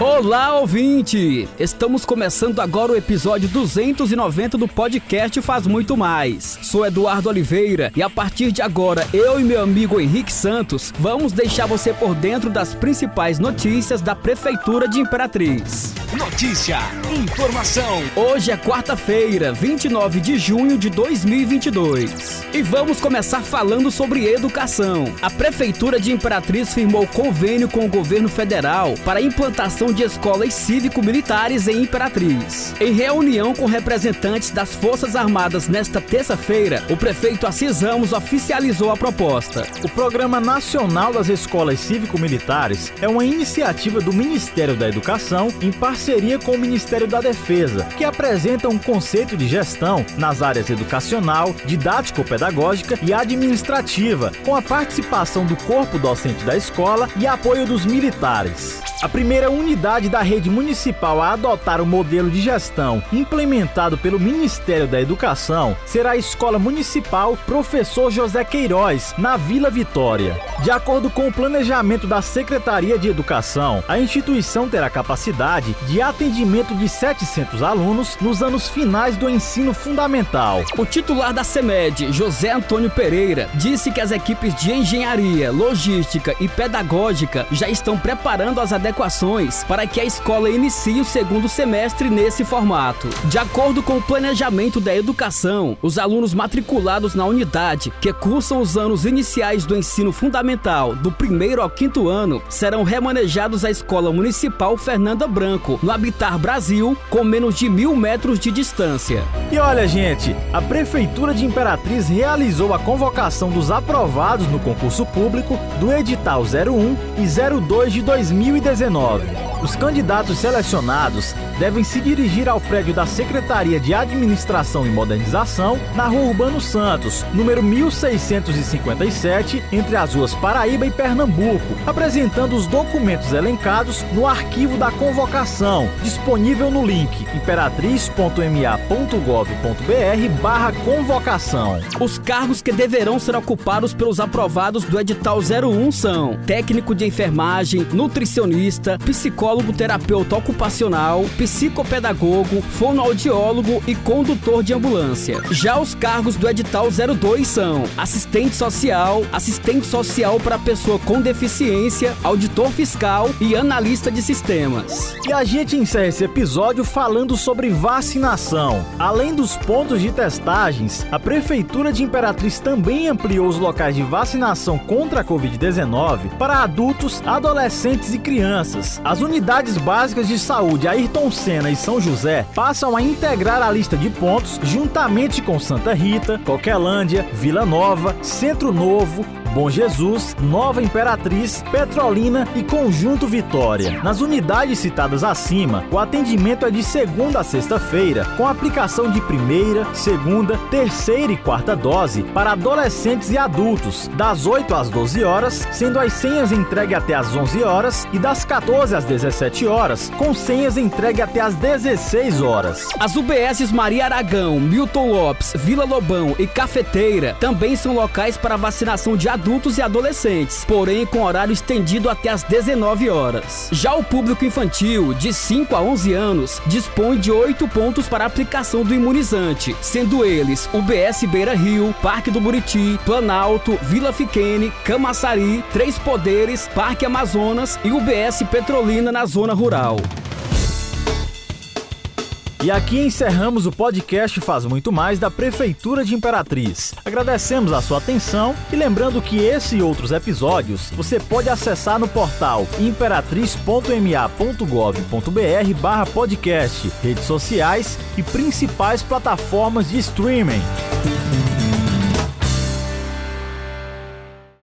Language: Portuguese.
Olá, ouvinte! Estamos começando agora o episódio 290 do podcast Faz Muito Mais. Sou Eduardo Oliveira e a partir de agora, eu e meu amigo Henrique Santos vamos deixar você por dentro das principais notícias da Prefeitura de Imperatriz. Notícia, informação. Hoje é quarta-feira, 29 de junho de 2022. E vamos começar falando sobre educação. A Prefeitura de Imperatriz firmou convênio com o governo federal para a implantação de escolas cívico-militares em Imperatriz. Em reunião com representantes das Forças Armadas nesta terça-feira, o prefeito Assis Ramos oficializou a proposta. O Programa Nacional das Escolas Cívico-Militares é uma iniciativa do Ministério da Educação em parceria com o Ministério da Defesa, que apresenta um conceito de gestão nas áreas educacional, didático-pedagógica e administrativa, com a participação do corpo docente da escola e apoio dos militares. A primeira unidade da rede municipal a adotar o modelo de gestão implementado pelo Ministério da Educação será a Escola Municipal Professor José Queiroz, na Vila Vitória. De acordo com o planejamento da Secretaria de Educação, a instituição terá capacidade de atendimento de 700 alunos nos anos finais do ensino fundamental. O titular da CEMED, José Antônio Pereira, disse que as equipes de engenharia, logística e pedagógica já estão preparando as adequações para que a escola inicie o segundo semestre nesse formato. De acordo com o planejamento da educação, os alunos matriculados na unidade que cursam os anos iniciais do ensino fundamental, do primeiro ao quinto ano, serão remanejados à Escola Municipal Fernanda Branco, no Habitar Brasil, com menos de mil metros de distância. E olha, gente, a Prefeitura de Imperatriz realizou a convocação dos aprovados no concurso público do edital 01 e 02 de 2019. Os candidatos selecionados devem se dirigir ao prédio da Secretaria de Administração e Modernização, na Rua Urbano Santos, número 1657, entre as ruas Paraíba e Pernambuco, apresentando os documentos elencados no arquivo da convocação, disponível no link imperatriz.ma.gov.br/barra convocação. Os cargos que deverão ser ocupados pelos aprovados do edital 01 são técnico de enfermagem, nutricionista, psicólogo psicólogo terapeuta ocupacional, psicopedagogo, fonoaudiólogo e condutor de ambulância. Já os cargos do edital 02 são assistente social, assistente social para pessoa com deficiência, auditor fiscal e analista de sistemas. E a gente encerra esse episódio falando sobre vacinação. Além dos pontos de testagens, a Prefeitura de Imperatriz também ampliou os locais de vacinação contra a Covid-19 para adultos, adolescentes e crianças. As unidades unidades básicas de saúde Ayrton Senna e São José passam a integrar a lista de pontos juntamente com Santa Rita, Coquelândia, Vila Nova, Centro Novo, Bom Jesus, Nova Imperatriz, Petrolina e Conjunto Vitória. Nas unidades citadas acima, o atendimento é de segunda a sexta-feira, com aplicação de primeira, segunda, terceira e quarta dose para adolescentes e adultos, das 8 às 12 horas, sendo as senhas entregue até às 11 horas e das 14 às 17 horas, com senhas entregue até às 16 horas. As UBSs Maria Aragão, Milton Lopes, Vila Lobão e Cafeteira também são locais para vacinação de adultos adultos e adolescentes, porém com horário estendido até às 19 horas. Já o público infantil, de 5 a 11 anos, dispõe de 8 pontos para aplicação do imunizante, sendo eles o BS Beira Rio, Parque do Buriti, Planalto, Vila Fiquene, Camaçari, Três Poderes, Parque Amazonas e o BS Petrolina na zona rural. E aqui encerramos o podcast Faz Muito Mais da Prefeitura de Imperatriz. Agradecemos a sua atenção e lembrando que esse e outros episódios você pode acessar no portal imperatriz.ma.gov.br barra podcast, redes sociais e principais plataformas de streaming.